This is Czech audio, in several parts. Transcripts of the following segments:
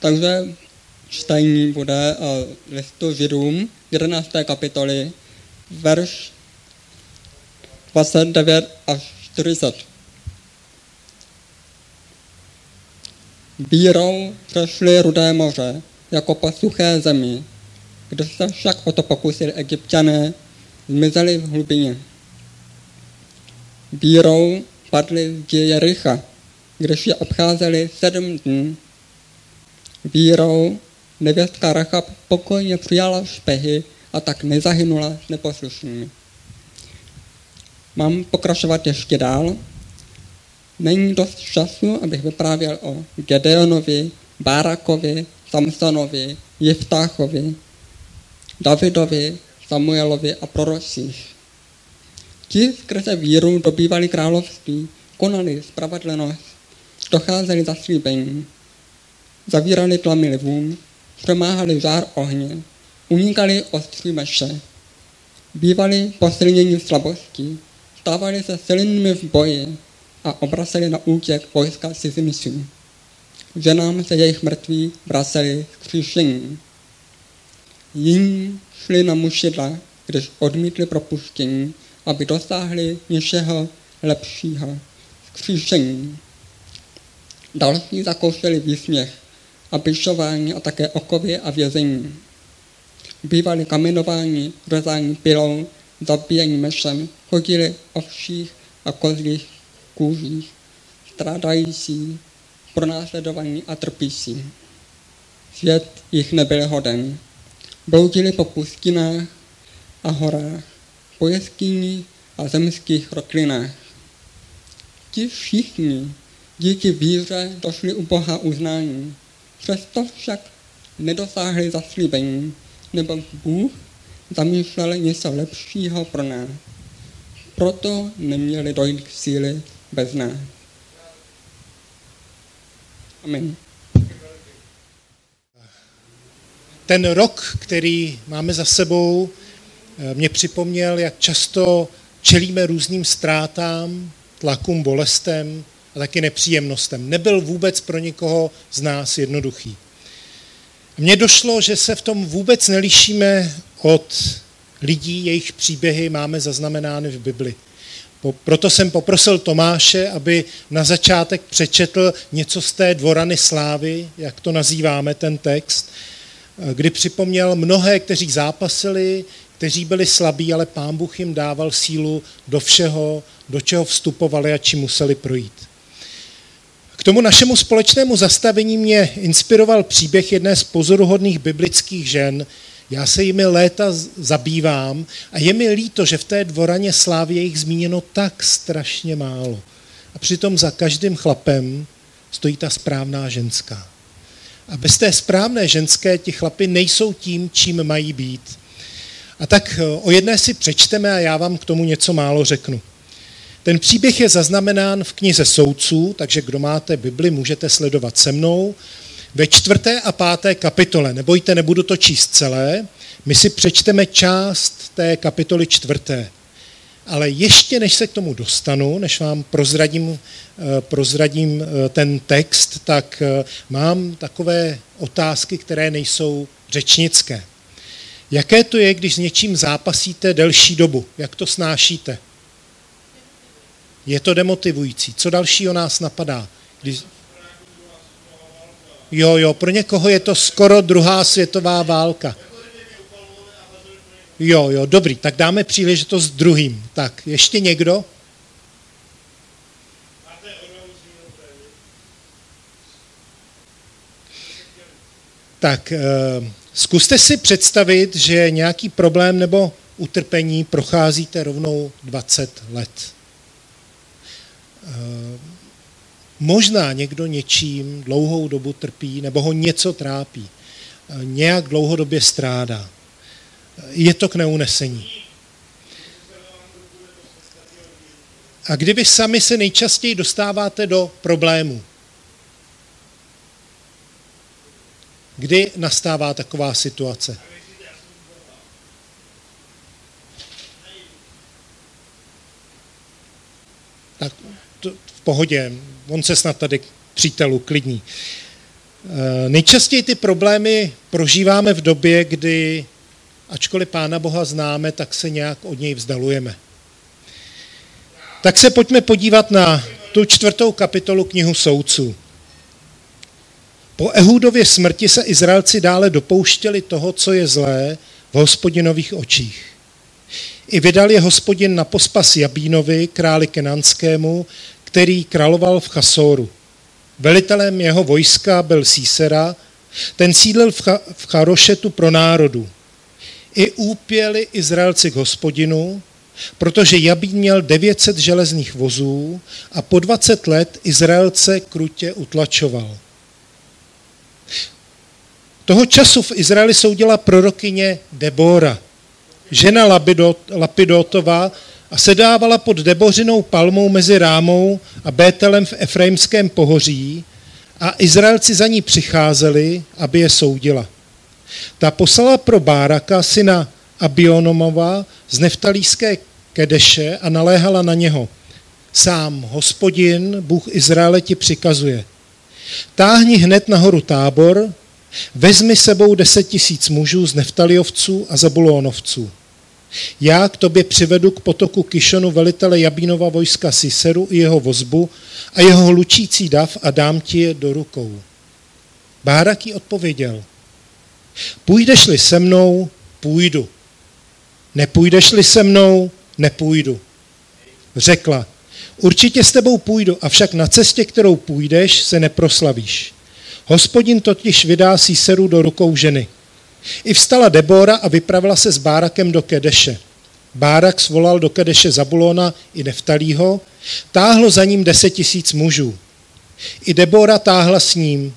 Takže čtení bude listu Židům 11. kapitoly, verš 29 až 40. Bírou přešli rudé moře, jako po suché zemi, když se však o to pokusili egyptiané, zmizeli v hlubině. Bírou padli z Jericha, když je obcházeli sedm dní. Bírou nevěstka Rachab pokojně přijala špehy a tak nezahynula s neposlušnými. Mám pokračovat ještě dál? Není dost času, abych vyprávěl o Gedeonovi, Bárakovi, Samsonovi, Jeftáchovi, Davidovi, Samuelovi a prorocích. Ti skrze víru dobývali království, konali spravedlnost, docházeli za slíbení, zavírali tlamy lvům, přemáhali žár ohně, unikali ostří meše, bývali posilnění slabostí, stávali se silnými v boji a obraceli na útěk vojska cizinců. Ženám se jejich mrtví vraceli z kříšení. Jiní šli na mušidla, když odmítli propuštění, aby dosáhli něčeho lepšího, skříšení. Další zakoušeli výsměch a pišování a také okově a vězení. Bývali kamenováni, rezání pilou, zabíjení mešem, chodili o vších a kozlých kůžích, strádající, pronásledovaní a trpící. Svět jich nebyl hoden. Bloudili po pustinách a horách, po jeskyních a zemských roklinách. Ti všichni díky víře došli u Boha uznání. Přesto však nedosáhli zaslíbení, nebo Bůh zamýšlel něco lepšího pro nás. Proto neměli dojít k síly bez nás. Amen. Ten rok, který máme za sebou, eh, mě připomněl, jak často čelíme různým ztrátám, tlakům, bolestem a taky nepříjemnostem. Nebyl vůbec pro nikoho z nás jednoduchý. Mně došlo, že se v tom vůbec nelišíme od lidí, jejich příběhy máme zaznamenány v Bibli. Proto jsem poprosil Tomáše, aby na začátek přečetl něco z té dvorany slávy, jak to nazýváme, ten text, kdy připomněl mnohé, kteří zápasili, kteří byli slabí, ale pán Bůh jim dával sílu do všeho, do čeho vstupovali a čím museli projít. Tomu našemu společnému zastavení mě inspiroval příběh jedné z pozoruhodných biblických žen, já se jimi léta zabývám a je mi líto, že v té dvoraně slávy je jich zmíněno tak strašně málo. A přitom za každým chlapem stojí ta správná ženská. A bez té správné ženské ti chlapy nejsou tím, čím mají být. A tak eh, o jedné si přečteme a já vám k tomu něco málo řeknu. Ten příběh je zaznamenán v knize Soudců, takže kdo máte Bibli, můžete sledovat se mnou. Ve čtvrté a páté kapitole, nebojte, nebudu to číst celé, my si přečteme část té kapitoly čtvrté. Ale ještě než se k tomu dostanu, než vám prozradím, eh, prozradím eh, ten text, tak eh, mám takové otázky, které nejsou řečnické. Jaké to je, když s něčím zápasíte delší dobu? Jak to snášíte? Je to demotivující. Co dalšího nás napadá? Když... Jo, jo, pro někoho je to skoro druhá světová válka. Jo, jo, dobrý, tak dáme příležitost druhým. Tak, ještě někdo? Tak, eh, zkuste si představit, že nějaký problém nebo utrpení procházíte rovnou 20 let. Eh, možná někdo něčím dlouhou dobu trpí nebo ho něco trápí. Eh, nějak dlouhodobě strádá je to k neunesení. A kdyby sami se nejčastěji dostáváte do problému, kdy nastává taková situace? Tak to, v pohodě, on se snad tady přítelů klidní. Eh, nejčastěji ty problémy prožíváme v době, kdy, ačkoliv Pána Boha známe, tak se nějak od něj vzdalujeme. Tak se pojďme podívat na tu čtvrtou kapitolu knihu soudců. Po Ehudově smrti se Izraelci dále dopouštěli toho, co je zlé v hospodinových očích. I vydal je hospodin na pospas Jabínovi, králi Kenanskému, který královal v Chasoru. Velitelem jeho vojska byl Sísera, ten sídlil v, Cha- v Charošetu pro národu. I úpěli Izraelci k hospodinu, protože Jabín měl 900 železných vozů a po 20 let Izraelce krutě utlačoval. Toho času v Izraeli soudila prorokyně Debora, žena Lapidot, Lapidotová, a sedávala pod debořinou palmou mezi Rámou a Bételem v Efraimském pohoří a Izraelci za ní přicházeli, aby je soudila. Ta poslala pro Báraka, syna Abionomova z Neftalíské Kedeše a naléhala na něho. Sám hospodin, Bůh Izraele ti přikazuje. Táhni hned nahoru tábor, vezmi sebou deset tisíc mužů z Neftaliovců a Zabulónovců. Já k tobě přivedu k potoku Kišonu velitele Jabínova vojska Siseru i jeho vozbu a jeho lučící dav a dám ti je do rukou. Bárak jí odpověděl, půjdeš-li se mnou, půjdu. Nepůjdeš-li se mnou, nepůjdu. Řekla, určitě s tebou půjdu, avšak na cestě, kterou půjdeš, se neproslavíš. Hospodin totiž vydá Siseru do rukou ženy. I vstala Debora a vypravila se s Bárakem do Kedeše. Bárak svolal do Kedeše Zabulona i Neftalího, táhlo za ním deset tisíc mužů. I Debora táhla s ním.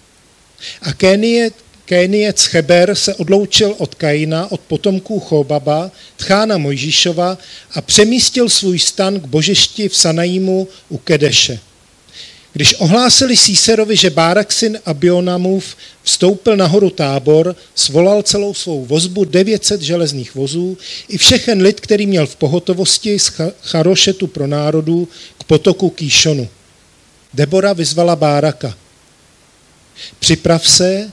A Kénie, Kéniec Cheber se odloučil od Kaina, od potomků Chobaba, tchána Mojžíšova a přemístil svůj stan k božešti v Sanajímu u Kedeše. Když ohlásili Síserovi, že Bárak syn Abionamův vstoupil na horu tábor, svolal celou svou vozbu 900 železných vozů i všechen lid, který měl v pohotovosti z Charošetu pro národu k potoku Kýšonu. Debora vyzvala Báraka. Připrav se,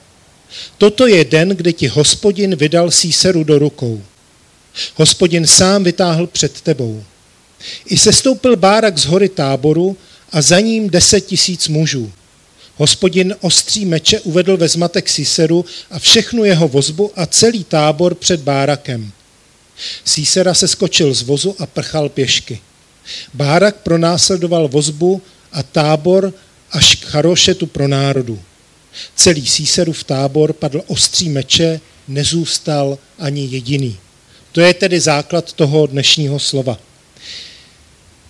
toto je den, kdy ti hospodin vydal Síseru do rukou. Hospodin sám vytáhl před tebou. I sestoupil Bárak z hory táboru a za ním deset tisíc mužů. Hospodin ostří meče uvedl ve zmatek Siseru a všechnu jeho vozbu a celý tábor před Bárakem. Sísera se skočil z vozu a prchal pěšky. Bárak pronásledoval vozbu a tábor až k Charošetu pro národu. Celý Síserův tábor padl ostří meče, nezůstal ani jediný. To je tedy základ toho dnešního slova.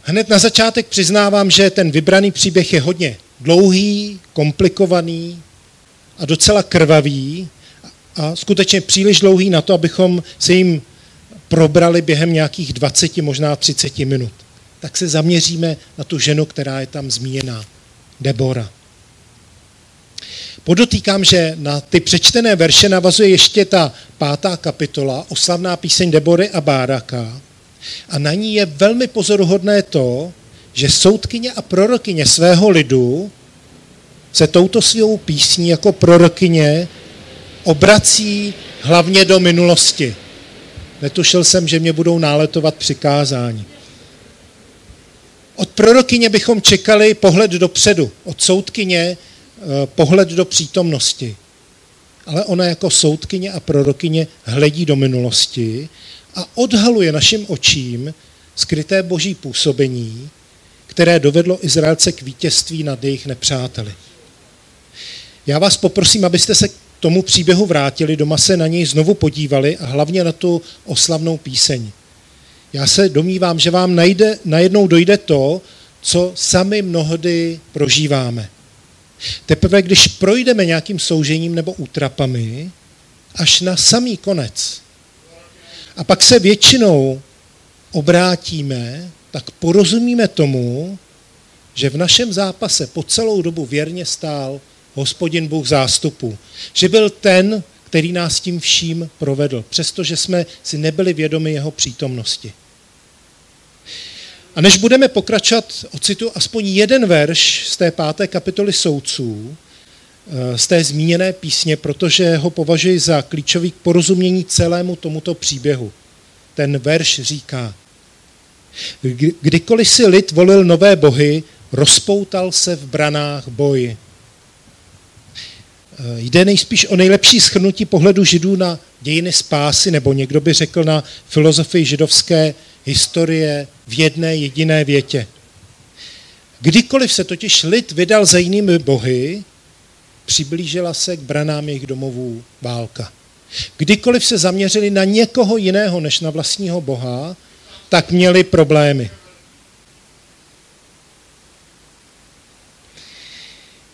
Hned na začátek přiznávám, že ten vybraný příběh je hodně dlouhý, komplikovaný a docela krvavý a skutečně příliš dlouhý na to, abychom se jim probrali během nějakých 20, možná 30 minut. Tak se zaměříme na tu ženu, která je tam zmíněná, Debora. Podotýkám, že na ty přečtené verše navazuje ještě ta pátá kapitola, oslavná píseň Debory a Báraka, a na ní je velmi pozoruhodné to, že soudkyně a prorokyně svého lidu se touto svou písní jako prorokyně obrací hlavně do minulosti. Netušil jsem, že mě budou náletovat přikázání. Od prorokyně bychom čekali pohled dopředu, od soudkyně eh, pohled do přítomnosti. Ale ona jako soudkyně a prorokyně hledí do minulosti a odhaluje našim očím skryté boží působení, které dovedlo Izraelce k vítězství nad jejich nepřáteli. Já vás poprosím, abyste se k tomu příběhu vrátili, doma se na něj znovu podívali a hlavně na tu oslavnou píseň. Já se domnívám, že vám najde, najednou dojde to, co sami mnohdy prožíváme. Teprve, když projdeme nějakým soužením nebo útrapami, až na samý konec, a pak se většinou obrátíme, tak porozumíme tomu, že v našem zápase po celou dobu věrně stál hospodin Bůh zástupu. Že byl ten, který nás tím vším provedl, přestože jsme si nebyli vědomi jeho přítomnosti. A než budeme pokračovat, ocitu aspoň jeden verš z té páté kapitoly soudců, z té zmíněné písně, protože ho považuji za klíčový k porozumění celému tomuto příběhu. Ten verš říká, kdykoliv si lid volil nové bohy, rozpoutal se v branách boj. Jde nejspíš o nejlepší schrnutí pohledu židů na dějiny spásy, nebo někdo by řekl na filozofii židovské historie v jedné jediné větě. Kdykoliv se totiž lid vydal za jinými bohy, přiblížila se k branám jejich domovů válka. Kdykoliv se zaměřili na někoho jiného než na vlastního boha, tak měli problémy.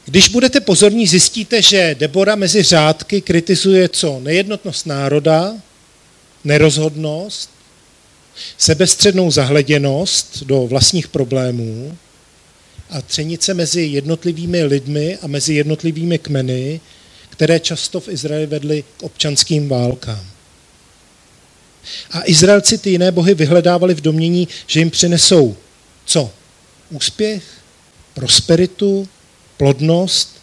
Když budete pozorní, zjistíte, že Debora mezi řádky kritizuje co? Nejednotnost národa, nerozhodnost, sebestřednou zahleděnost do vlastních problémů a třenice mezi jednotlivými lidmi a mezi jednotlivými kmeny, které často v Izraeli vedly k občanským válkám. A Izraelci ty jiné bohy vyhledávali v domění, že jim přinesou co? Úspěch, prosperitu, plodnost,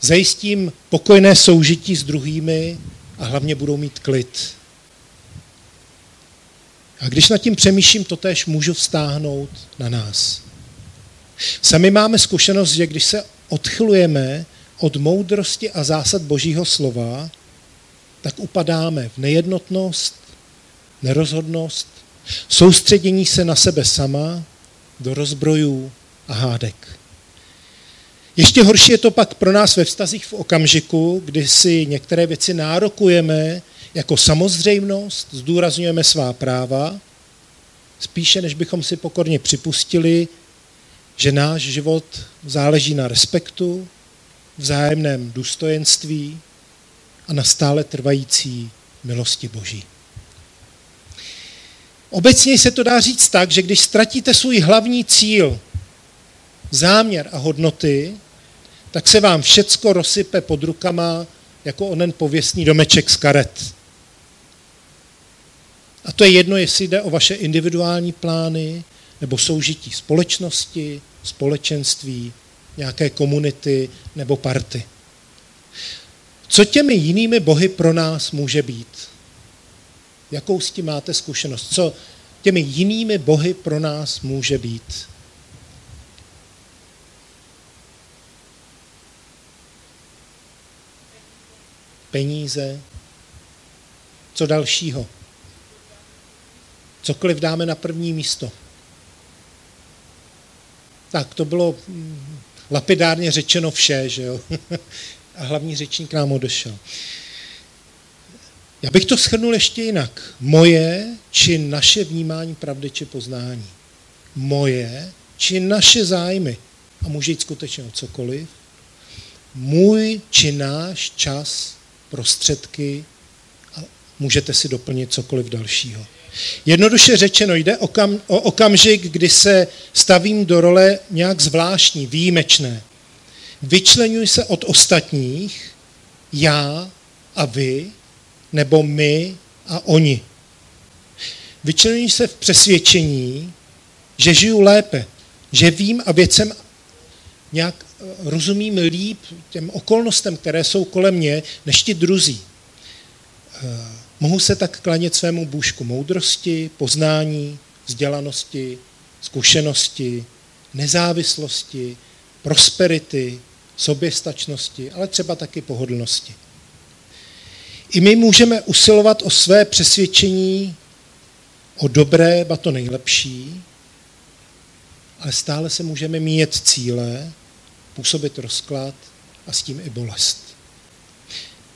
zajistím pokojné soužití s druhými a hlavně budou mít klid. A když nad tím přemýšlím, to tež můžu vztáhnout na nás. Sami máme zkušenost, že když se odchylujeme od moudrosti a zásad Božího slova, tak upadáme v nejednotnost, nerozhodnost, soustředění se na sebe sama, do rozbrojů a hádek. Ještě horší je to pak pro nás ve vztazích v okamžiku, kdy si některé věci nárokujeme jako samozřejmost, zdůrazňujeme svá práva, spíše než bychom si pokorně připustili, že náš život záleží na respektu, vzájemném důstojenství a na stále trvající milosti Boží. Obecně se to dá říct tak, že když ztratíte svůj hlavní cíl, záměr a hodnoty, tak se vám všecko rozsype pod rukama jako onen pověstný domeček z karet. A to je jedno, jestli jde o vaše individuální plány, nebo soužití společnosti, společenství, nějaké komunity nebo party. Co těmi jinými bohy pro nás může být? Jakou s tím máte zkušenost? Co těmi jinými bohy pro nás může být? Peníze. Co dalšího? Cokoliv dáme na první místo. Tak, to bylo mm, lapidárně řečeno vše, že jo? A hlavní řečník nám odešel. Já bych to shrnul ještě jinak. Moje či naše vnímání pravdy či poznání. Moje či naše zájmy. A může jít skutečně o cokoliv. Můj či náš čas, prostředky a můžete si doplnit cokoliv dalšího. Jednoduše řečeno, jde o, kam, o okamžik, kdy se stavím do role nějak zvláštní, výjimečné. Vyčlenuji se od ostatních, já a vy, nebo my a oni. Vyčlenuji se v přesvědčení, že žiju lépe, že vím a věcem nějak eh, rozumím líp těm okolnostem, které jsou kolem mě, než ti druzí. Mohu se tak klanět svému bůžku moudrosti, poznání, vzdělanosti, zkušenosti, nezávislosti, prosperity, soběstačnosti, ale třeba taky pohodlnosti. I my můžeme usilovat o své přesvědčení o dobré, ba to nejlepší, ale stále se můžeme míjet cíle, působit rozklad a s tím i bolest.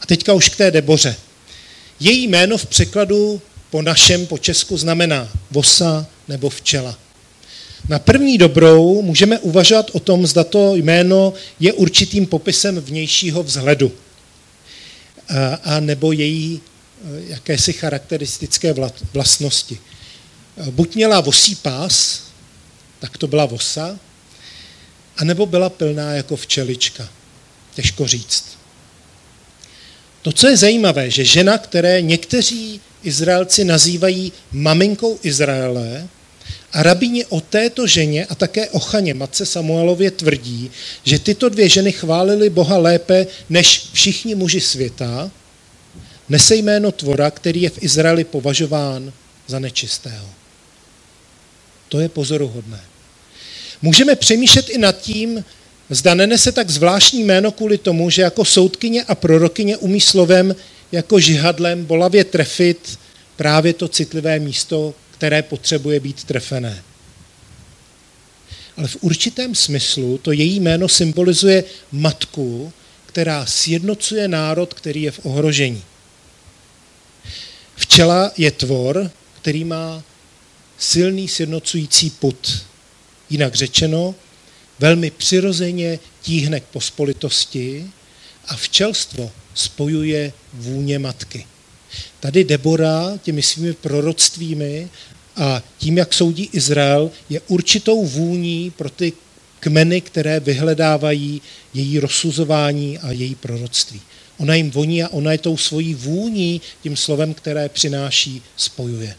A teďka už k té Deboře. Její jméno v překladu po našem, po česku znamená vosa nebo včela. Na první dobrou můžeme uvažovat o tom, zda to jméno je určitým popisem vnějšího vzhledu a, nebo její e, jakési charakteristické vlastnosti. Buď měla vosí pás, tak to byla vosa, anebo byla plná jako včelička. Těžko říct. To, co je zajímavé, že žena, které někteří Izraelci nazývají maminkou Izraele A rabíni o této ženě a také o Chaně, matce Samuelově, tvrdí, že tyto dvě ženy chválily Boha lépe než všichni muži světa, nese jméno tvora, který je v Izraeli považován za nečistého. To je pozoruhodné. Můžeme přemýšlet i nad tím, zda nenese tak zvláštní jméno kvůli tomu, že jako soudkyně a prorokyně umí slovem jako žihadlem bolavě trefit právě to citlivé místo, které potřebuje být trefené. Ale v určitém smyslu to její jméno symbolizuje matku, která sjednocuje národ, který je v ohrožení. Včela je tvor, který má silný sjednocující put. Jinak řečeno, velmi přirozeně tíhne k pospolitosti a včelstvo spojuje vůně matky. Tady Debora těmi svými proroctvími a tím, jak soudí Izrael, je určitou vůní pro ty kmeny, které vyhledávají její rozsuzování a její proroctví. Ona jim voní a ona je tou svojí vůní, tím slovem, které přináší, spojuje.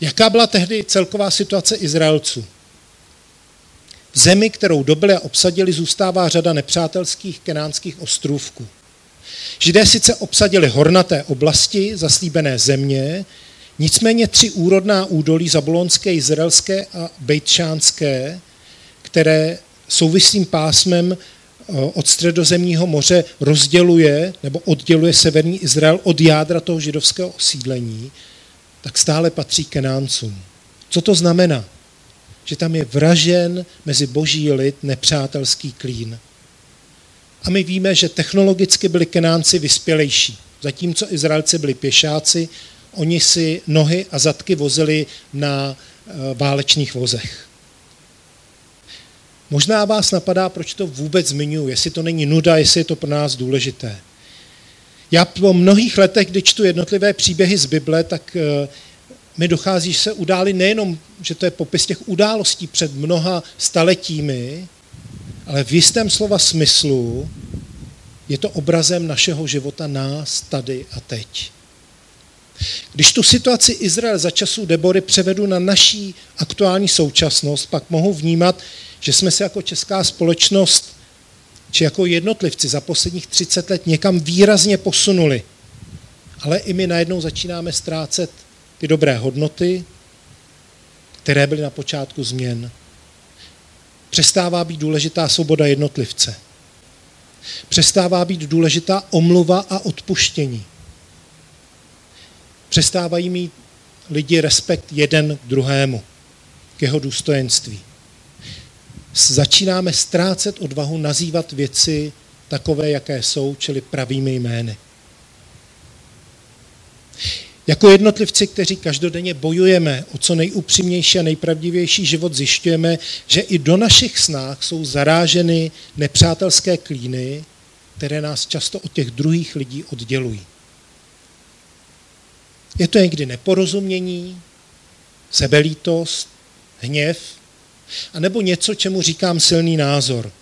Jaká byla tehdy celková situace Izraelců? Zemi, kterou dobili a obsadili, zůstává řada nepřátelských kenánských ostrůvků. Židé sice obsadili hornaté oblasti, zaslíbené země, nicméně tři úrodná údolí zabulonské, izraelské a bejtšánské, které souvislým pásmem eh, od středozemního moře rozděluje nebo odděluje severní Izrael od jádra toho židovského osídlení, tak stále patří Kenáncům. Co to znamená? Že tam je vražen mezi boží lid nepřátelský klín. A my víme, že technologicky byli Kenánci vyspělejší. Zatímco Izraelci byli pěšáci, oni si nohy a zadky vozili na eh, válečných vozech. Možná vás napadá, proč to vůbec zmiňuji, jestli to není nuda, jestli je to pro nás důležité. Já po mnohých letech, kdy čtu jednotlivé příběhy z Bible, tak eh, mi dochází, že se udály nejenom, že to je popis těch událostí před mnoha staletími, ale v jistém slova smyslu je to obrazem našeho života nás tady a teď. Když tu situaci Izrael za časů Debory převedu na naší aktuální současnost, pak mohu vnímat, že jsme se jako česká společnost či jako jednotlivci za posledních 30 let někam výrazně posunuli. Ale i my najednou začínáme ztrácet ty dobré hodnoty, které byly na počátku změn. Přestává být důležitá svoboda jednotlivce. Přestává být důležitá omluva a odpuštění. Přestávají mít lidi respekt jeden k druhému, k jeho důstojenství začínáme ztrácet odvahu nazývat věci takové, jaké jsou, čili pravými jmény. Jako jednotlivci, kteří každodenně bojujeme o co nejupřímnější a nejpravdivější život, zjišťujeme, že i do našich snách jsou zaráženy nepřátelské klíny, které nás často od těch druhých lidí oddělují. Je to někdy neporozumění, sebelítost, hněv, a nebo něco, čemu říkám silný názor.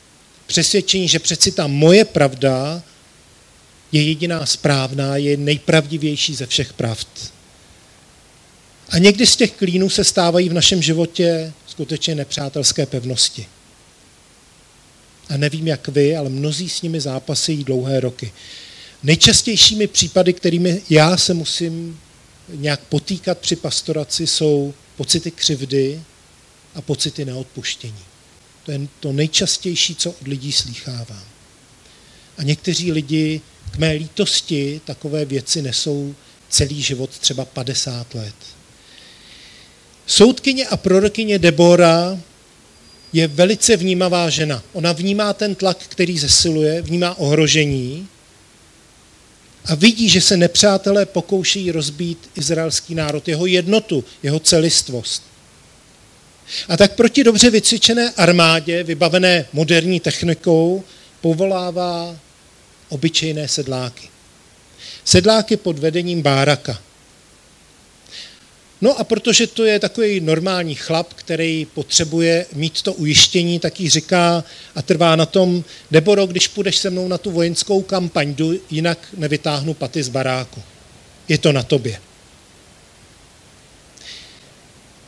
Přesvědčení, že přeci ta moje pravda je jediná správná, je nejpravdivější ze všech pravd. A někdy z těch klínů se stávají v našem životě skutečně nepřátelské pevnosti. A nevím, jak vy, ale mnozí s nimi zápasí dlouhé roky. Nejčastějšími případy, kterými já se musím nějak potýkat při pastoraci, jsou pocity křivdy, a pocity neodpuštění. To je to nejčastější, co od lidí slýchávám. A někteří lidi k mé lítosti takové věci nesou celý život, třeba 50 let. Soudkyně a prorokyně Debora je velice vnímavá žena. Ona vnímá ten tlak, který zesiluje, vnímá ohrožení a vidí, že se nepřátelé pokouší rozbít izraelský národ, jeho jednotu, jeho celistvost. A tak proti dobře vycvičené armádě, vybavené moderní technikou, povolává obyčejné sedláky. Sedláky pod vedením Báraka. No a protože to je takový normální chlap, který potřebuje mít to ujištění, tak jí říká a trvá na tom, Deboro, když půjdeš se mnou na tu vojenskou kampaň, jdu, jinak nevytáhnu paty z baráku. Je to na tobě.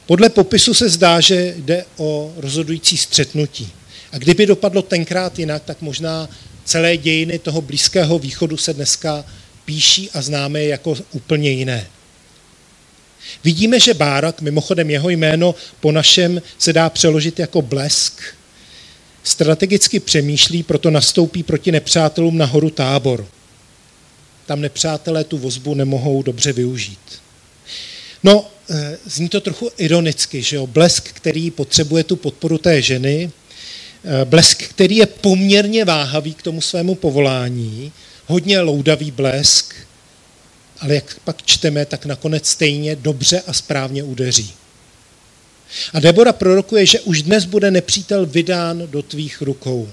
Podle popisu se zdá, že jde o rozhodující střetnutí. A kdyby dopadlo tenkrát jinak, tak možná celé dějiny toho Blízkého východu se dneska píší a známe jako úplně jiné. Vidíme, že Bárak, mimochodem jeho jméno po našem se dá přeložit jako blesk, strategicky přemýšlí, proto nastoupí proti nepřátelům na horu Tábor. Tam nepřátelé tu vozbu nemohou dobře využít. No, eh, zní to trochu ironicky, že jo? Blesk, který potřebuje tu podporu té ženy, blesk, který je poměrně váhavý k tomu svému povolání, hodně loudavý blesk, ale jak pak čteme, tak nakonec stejně dobře a správně udeří. A Debora prorokuje, že už dnes bude nepřítel vydán do tvých rukou.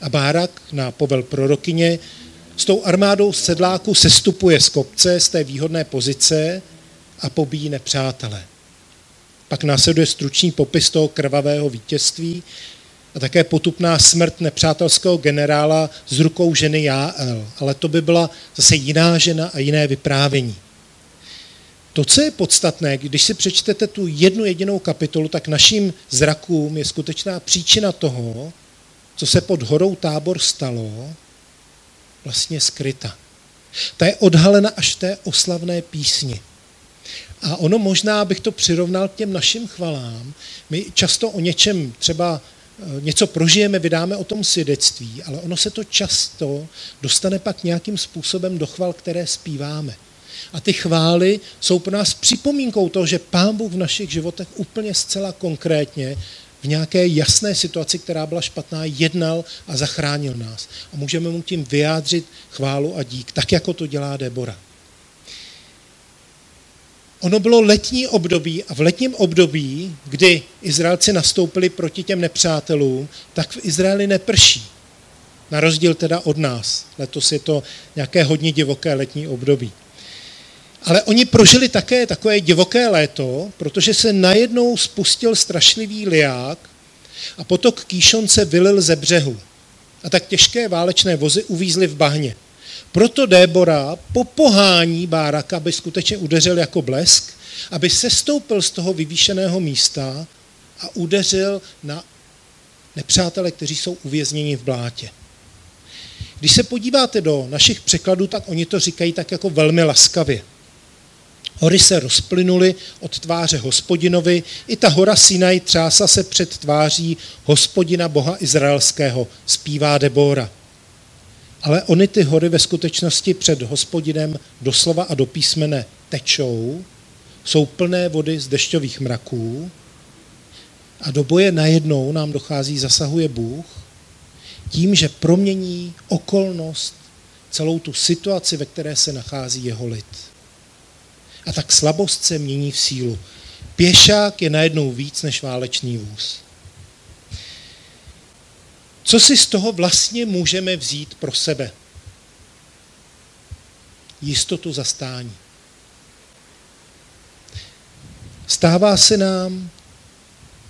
A Bárak na povel prorokyně s tou armádou sedláků sestupuje z kopce, z té výhodné pozice a pobíjí nepřátele. Pak následuje stručný popis toho krvavého vítězství a také potupná smrt nepřátelského generála z rukou ženy Jáel. Ale to by byla zase jiná žena a jiné vyprávění. To, co je podstatné, když si přečtete tu jednu jedinou kapitolu, tak naším zrakům je skutečná příčina toho, co se pod horou tábor stalo, vlastně skryta. Ta je odhalena až v té oslavné písni. A ono možná bych to přirovnal k těm našim chvalám. My často o něčem třeba něco prožijeme, vydáme o tom svědectví, ale ono se to často dostane pak nějakým způsobem do chval, které zpíváme. A ty chvály jsou pro nás připomínkou toho, že Pán Bůh v našich životech úplně zcela konkrétně v nějaké jasné situaci, která byla špatná, jednal a zachránil nás. A můžeme mu tím vyjádřit chválu a dík, tak jako to dělá Debora. Ono bylo letní období a v letním období, kdy Izraelci nastoupili proti těm nepřátelům, tak v Izraeli neprší. Na rozdíl teda od nás. Letos je to nějaké hodně divoké letní období. Ale oni prožili také takové divoké léto, protože se najednou spustil strašlivý liák a potok Kýšonce vylil ze břehu. A tak těžké válečné vozy uvízly v bahně. Proto Débora popohání Báraka, aby skutečně udeřil jako blesk, aby sestoupil z toho vyvýšeného místa a udeřil na nepřátele, kteří jsou uvězněni v blátě. Když se podíváte do našich překladů, tak oni to říkají tak jako velmi laskavě. Hory se rozplynuly od tváře hospodinovi, i ta hora Sinaj třása se před tváří hospodina Boha Izraelského, zpívá Debora. Ale oni ty hory ve skutečnosti před hospodinem doslova a do písmene tečou, jsou plné vody z dešťových mraků a do boje najednou nám dochází, zasahuje Bůh tím, že promění okolnost, celou tu situaci, ve které se nachází jeho lid. A tak slabost se mění v sílu. Pěšák je najednou víc než válečný vůz. Co si z toho vlastně můžeme vzít pro sebe? Jistotu zastání. Stává se nám,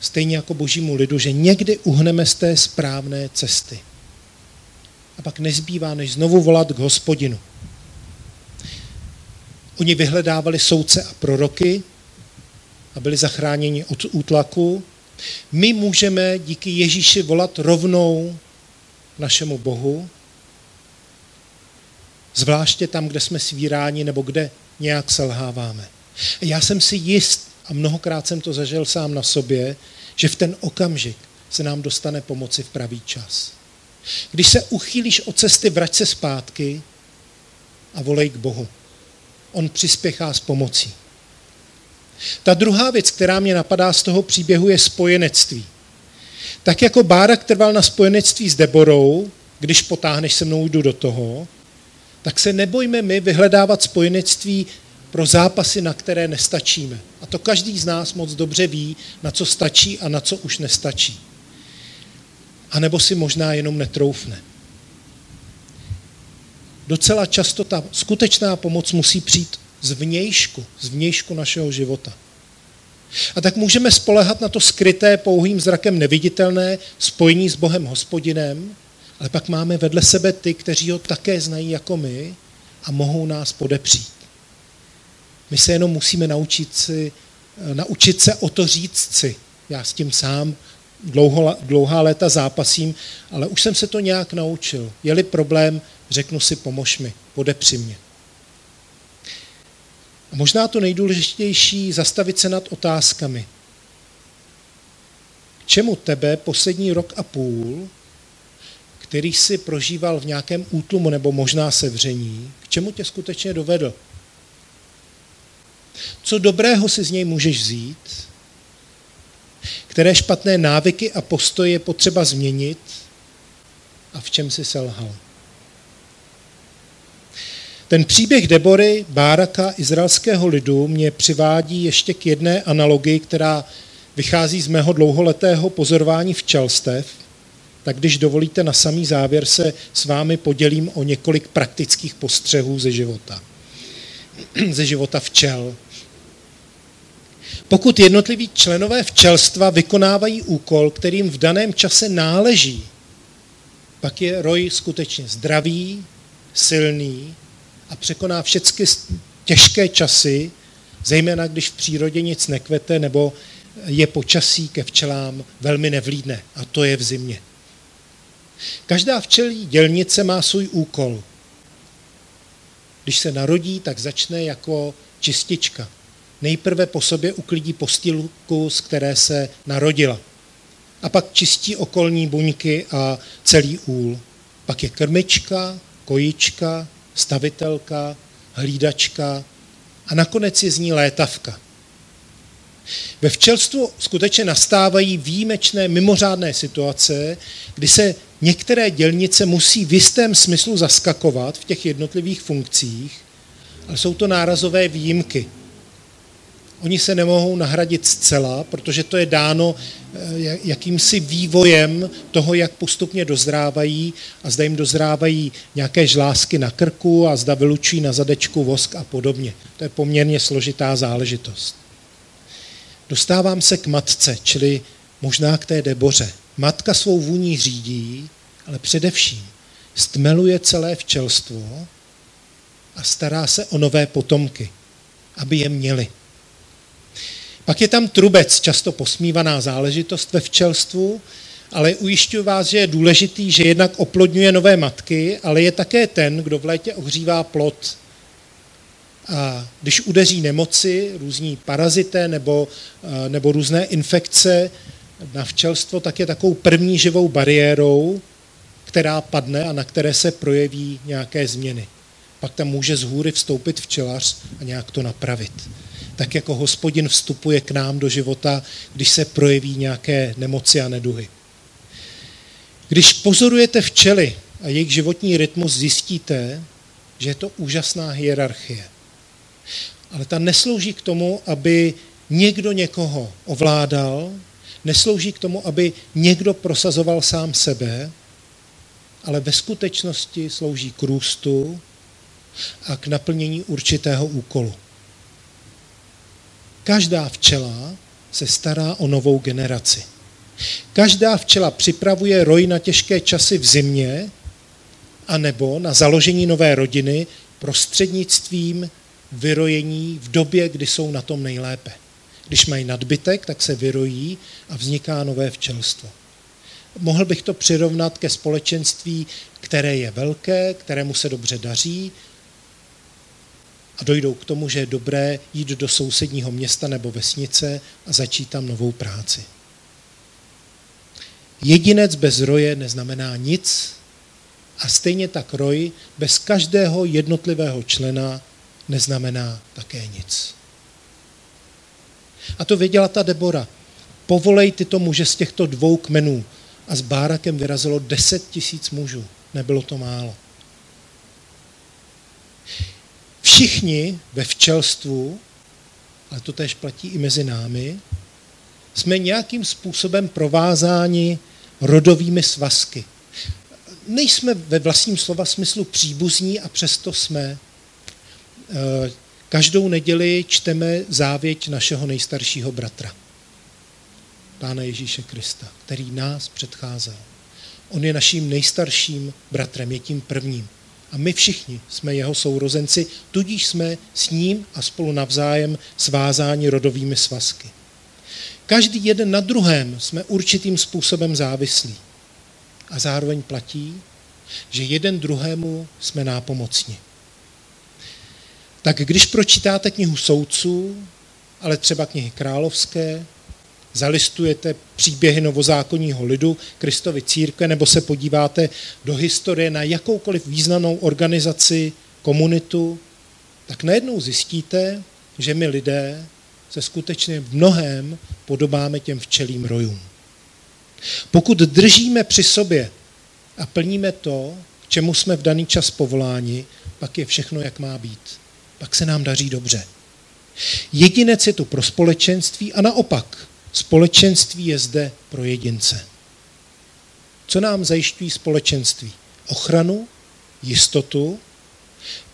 stejně jako božímu lidu, že někdy uhneme z té správné cesty. A pak nezbývá, než znovu volat k hospodinu. Oni vyhledávali soudce a proroky a byli zachráněni od útlaku. My můžeme díky Ježíši volat rovnou našemu Bohu, zvláště tam, kde jsme svíráni nebo kde nějak selháváme. Já jsem si jist, a mnohokrát jsem to zažil sám na sobě, že v ten okamžik se nám dostane pomoci v pravý čas. Když se uchýlíš od cesty, vrať se zpátky a volej k Bohu on přispěchá s pomocí. Ta druhá věc, která mě napadá z toho příběhu, je spojenectví. Tak jako Bárak trval na spojenectví s Deborou, když potáhneš se mnou, jdu do toho, tak se nebojme my vyhledávat spojenectví pro zápasy, na které nestačíme. A to každý z nás moc dobře ví, na co stačí a na co už nestačí. A nebo si možná jenom netroufne docela často ta skutečná pomoc musí přijít z vnějšku, z vnějšku našeho života. A tak můžeme spolehat na to skryté pouhým zrakem neviditelné spojení s Bohem hospodinem, ale pak máme vedle sebe ty, kteří ho také znají jako my a mohou nás podepřít. My se jenom musíme naučit si naučit se o to říct si. Já s tím sám dlouho, dlouhá léta zápasím, ale už jsem se to nějak naučil. Je-li problém, řeknu si, pomož mi, podepři mě. A možná to nejdůležitější, zastavit se nad otázkami. K čemu tebe poslední rok a půl, který si prožíval v nějakém útlumu nebo možná sevření, k čemu tě skutečně dovedl? Co dobrého si z něj můžeš vzít? Které špatné návyky a postoje je potřeba změnit? A v čem si selhal? Ten příběh Debory, Báraka, izraelského lidu mě přivádí ještě k jedné analogii, která vychází z mého dlouholetého pozorování včelstev, tak když dovolíte na samý závěr se s vámi podělím o několik praktických postřehů ze života. ze života včel. Pokud jednotliví členové včelstva vykonávají úkol, kterým v daném čase náleží, pak je roj skutečně zdravý, silný a překoná všechny těžké časy, zejména když v přírodě nic nekvete nebo je počasí ke včelám velmi nevlídné, a to je v zimě. Každá včelí dělnice má svůj úkol. Když se narodí, tak začne jako čistička. Nejprve po sobě uklidí postýlku, z které se narodila. A pak čistí okolní buňky a celý úl. Pak je krmička, kojička, stavitelka, hlídačka a nakonec je z ní létavka. Ve včelstvu skutečně nastávají výjimečné, mimořádné situace, kdy se některé dělnice musí v jistém smyslu zaskakovat v těch jednotlivých funkcích, ale jsou to nárazové výjimky. Oni se nemohou nahradit zcela, protože to je dáno eh, jakýmsi vývojem toho, jak postupně dozrávají a zda jim dozrávají nějaké žlásky na krku a zda vylučují na zadečku vosk a podobně. To je poměrně složitá záležitost. Dostávám se k matce, čili možná k té deboře. Matka svou vůní řídí, ale především stmeluje celé včelstvo a stará se o nové potomky, aby je měli. Pak je tam trubec, často posmívaná záležitost ve včelstvu, ale ujišťuji vás, že je důležitý, že jednak oplodňuje nové matky, ale je také ten, kdo v létě ohřívá plod. A když udeří nemoci, různí parazité nebo, nebo různé infekce na včelstvo, tak je takovou první živou bariérou, která padne a na které se projeví nějaké změny. Pak tam může z hůry vstoupit včelař a nějak to napravit tak jako hospodin vstupuje k nám do života, když se projeví nějaké nemoci a neduhy. Když pozorujete včely a jejich životní rytmus, zjistíte, že je to úžasná hierarchie. Ale ta neslouží k tomu, aby někdo někoho ovládal, neslouží k tomu, aby někdo prosazoval sám sebe, ale ve skutečnosti slouží k růstu a k naplnění určitého úkolu. Každá včela se stará o novou generaci. Každá včela připravuje roj na těžké časy v zimě anebo na založení nové rodiny prostřednictvím vyrojení v době, kdy jsou na tom nejlépe. Když mají nadbytek, tak se vyrojí a vzniká nové včelstvo. Mohl bych to přirovnat ke společenství, které je velké, kterému se dobře daří, a dojdou k tomu, že je dobré jít do sousedního města nebo vesnice a začít tam novou práci. Jedinec bez roje neznamená nic a stejně tak roj bez každého jednotlivého člena neznamená také nic. A to věděla ta Debora. Povolej tyto muže z těchto dvou kmenů. A s Bárakem vyrazilo deset tisíc mužů. Nebylo to málo. Všichni ve včelstvu, ale to tež platí i mezi námi, jsme nějakým způsobem provázáni rodovými svazky. Nejsme ve vlastním slova smyslu příbuzní a přesto jsme. Eh, každou neděli čteme závěť našeho nejstaršího bratra, Pána Ježíše Krista, který nás předcházel. On je naším nejstarším bratrem, je tím prvním. A my všichni jsme jeho sourozenci, tudíž jsme s ním a spolu navzájem svázáni rodovými svazky. Každý jeden na druhém jsme určitým způsobem závislí. A zároveň platí, že jeden druhému jsme nápomocni. Tak když pročítáte knihu soudců, ale třeba knihy královské, zalistujete příběhy novozákonního lidu, Kristovy církve, nebo se podíváte do historie na jakoukoliv významnou organizaci, komunitu, tak najednou zjistíte, že my lidé se skutečně v mnohém podobáme těm včelým rojům. Pokud držíme při sobě a plníme to, k čemu jsme v daný čas povoláni, pak je všechno, jak má být. Pak se nám daří dobře. Jedinec je tu pro společenství a naopak, společenství je zde pro jedince. Co nám zajišťují společenství? Ochranu, jistotu,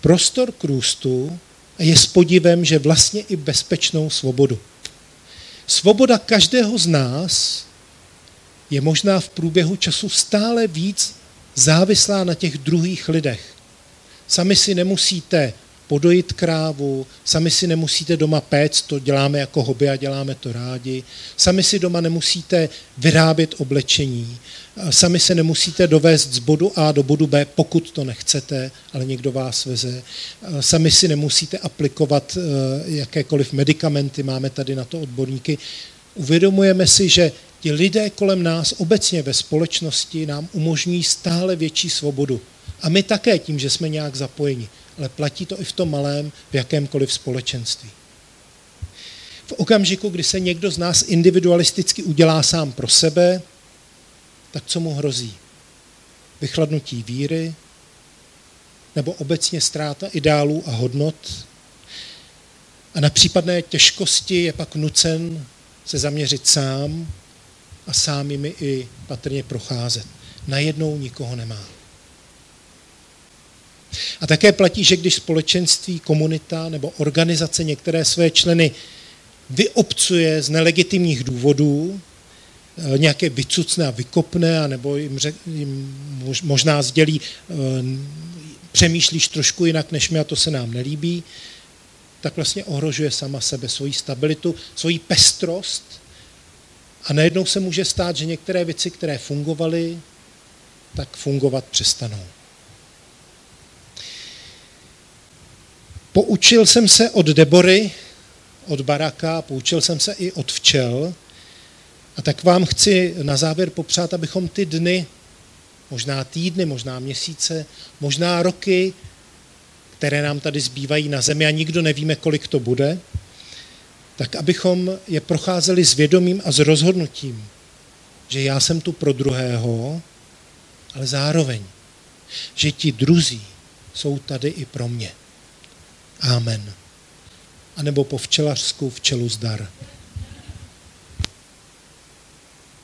prostor k růstu a je s podivem, že vlastně i bezpečnou svobodu. Svoboda každého z nás je možná v průběhu času stále víc závislá na těch druhých lidech. Sami si nemusíte podojit krávu, sami si nemusíte doma péct, to děláme jako hobby a děláme to rádi, sami si doma nemusíte vyrábět oblečení, sami se nemusíte dovést z bodu A do bodu B, pokud to nechcete, ale někdo vás veze, sami si nemusíte aplikovat eh, jakékoliv medicamenty, máme tady na to odborníky. Uvědomujeme si, že ti lidé kolem nás obecně ve společnosti nám umožní stále větší svobodu. A my také tím, že jsme nějak zapojeni ale platí to i v tom malém, v jakémkoliv společenství. V okamžiku, kdy se někdo z nás individualisticky udělá sám pro sebe, tak co mu hrozí? Vychladnutí víry, nebo obecně ztráta ideálů a hodnot. A na případné těžkosti je pak nucen se zaměřit sám a sám jimi i patrně procházet. Najednou nikoho nemá. A také platí, že když společenství, komunita nebo organizace některé své členy vyobcuje z nelegitimních důvodů, eh, nějaké vycucne a vykopne, nebo jim, řek, jim možná sdělí, eh, přemýšlíš trošku jinak než my a to se nám nelíbí, tak vlastně ohrožuje sama sebe, svoji stabilitu, svoji pestrost a najednou se může stát, že některé věci, které fungovaly, tak fungovat přestanou. Poučil jsem se od Debory, od Baraka, poučil jsem se i od včel. A tak vám chci na závěr popřát, abychom ty dny, možná týdny, možná měsíce, možná roky, které nám tady zbývají na zemi a nikdo nevíme, kolik to bude, tak abychom je procházeli s vědomím a s rozhodnutím, že já jsem tu pro druhého, ale zároveň, že ti druzí jsou tady i pro mě. Amen. A nebo po včelařsku včelu zdar.